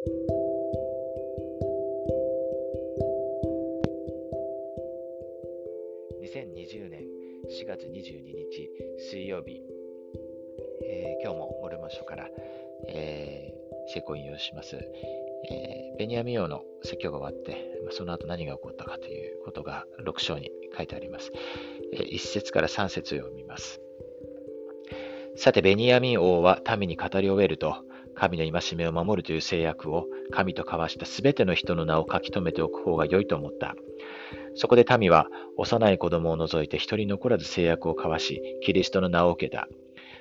2020年4月22日水曜日、えー、今日もモルモ書から、えー、聖句を引用します、えー、ベニヤミ王の説教が終わって、まあ、その後何が起こったかということが6章に書いてあります、えー、1節から3節を読みます。さてベニヤミン王は民に語り終えると神の戒めを守るという制約を神と交わしたすべての人の名を書き留めておく方が良いと思った。そこで民は幼い子供を除いて一人残らず制約を交わし、キリストの名を受けた。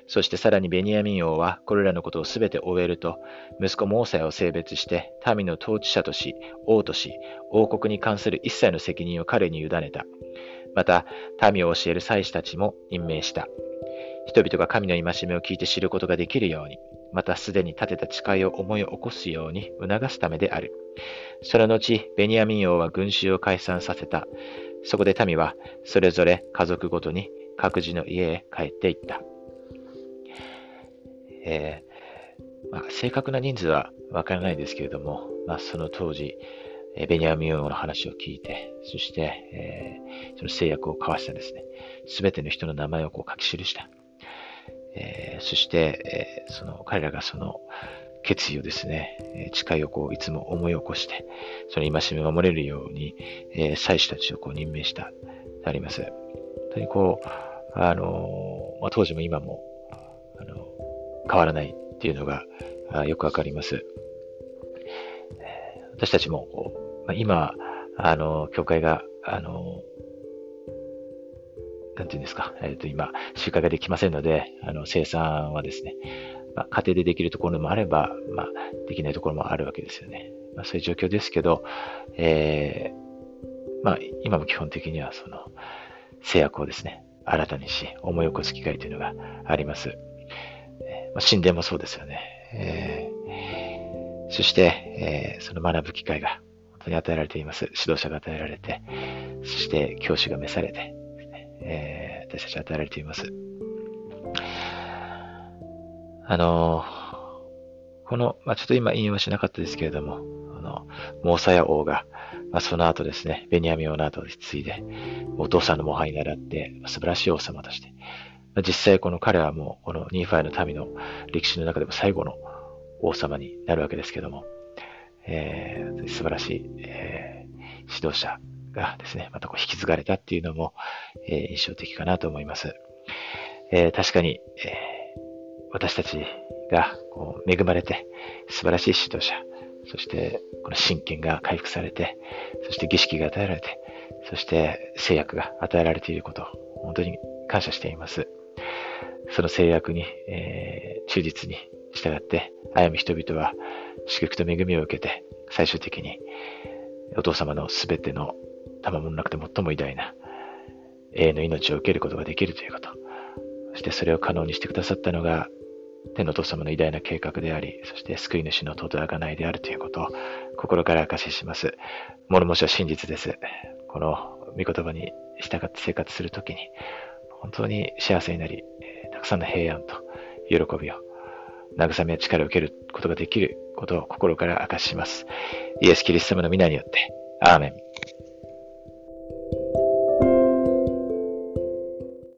そしてさらにベニヤミン王はこれらのことをすべて終えると、息子モーサヤを性別して、民の統治者とし、王とし、王国に関する一切の責任を彼に委ねた。また、民を教える祭司たちも任命した。人々が神の戒めを聞いて知ることができるように、またすでに立てた誓いを思い起こすように促すためである。その後、ベニヤミン王は群衆を解散させた。そこで民は、それぞれ家族ごとに各自の家へ帰っていった。えー、まあ、正確な人数はわからないですけれども、まあ、その当時、えベニヤミン王の話を聞いて、そして、えー、その制約を交わしたですね、すべての人の名前をこう書き記した。えー、そして、えー、その彼らがその決意をですね、誓いをこういつも思い起こして、その戒めを守れるように、えー、祭司たちをこう任命した、あります。本当にこう、あのまあ、当時も今も、あの変わらないっていうのがあよくわかります。私たちもこう、まあ、今、あの、教会が、あの、なんていうんですか、えっ、ー、と、今、収穫ができませんので、あの、生産はですね、まあ、家庭でできるところもあれば、まあ、できないところもあるわけですよね。まあ、そういう状況ですけど、えー、まあ、今も基本的には、その、制約をですね、新たにし、思い起こす機会というのがあります。え、まあ、神殿もそうですよね。えー、そして、えー、その学ぶ機会が本当に与えられています。指導者が与えられて、そして教師が召されて、えー、私たちは与えられています。あのこの、まあ、ちょっと今引用しなかったですけれども、あの、モーサヤ王が、まあ、その後ですね、ベニヤミン王の後で継いで、お父さんの模範に習って、素晴らしい王様として、まあ、実際この彼はもう、このニーファイの民の歴史の中でも最後の王様になるわけですけども、えー、素晴らしい、えー、指導者がですね、またこう引き継がれたっていうのも、えー、印象的かなと思います。えー、確かに、えー、私たちがこう恵まれて素晴らしい指導者、そしてこの神権が回復されて、そして儀式が与えられて、そして制約が与えられていること本当に感謝しています。その制約に、えー、忠実に従って歩む人々は祝福と恵みを受けて最終的にお父様のすべての賜物の中で最も偉大な永遠の命を受けることができるということ。そしてそれを可能にしてくださったのが、天のお父様の偉大な計画であり、そして救い主の尊がないであるということを心から証しします。諸々は真実です。この御言葉に従って生活するときに、本当に幸せになり、たくさんの平安と喜びを、慰めや力を受けることができることを心から明かしします。イエス・キリスト様の皆によって、アーメン。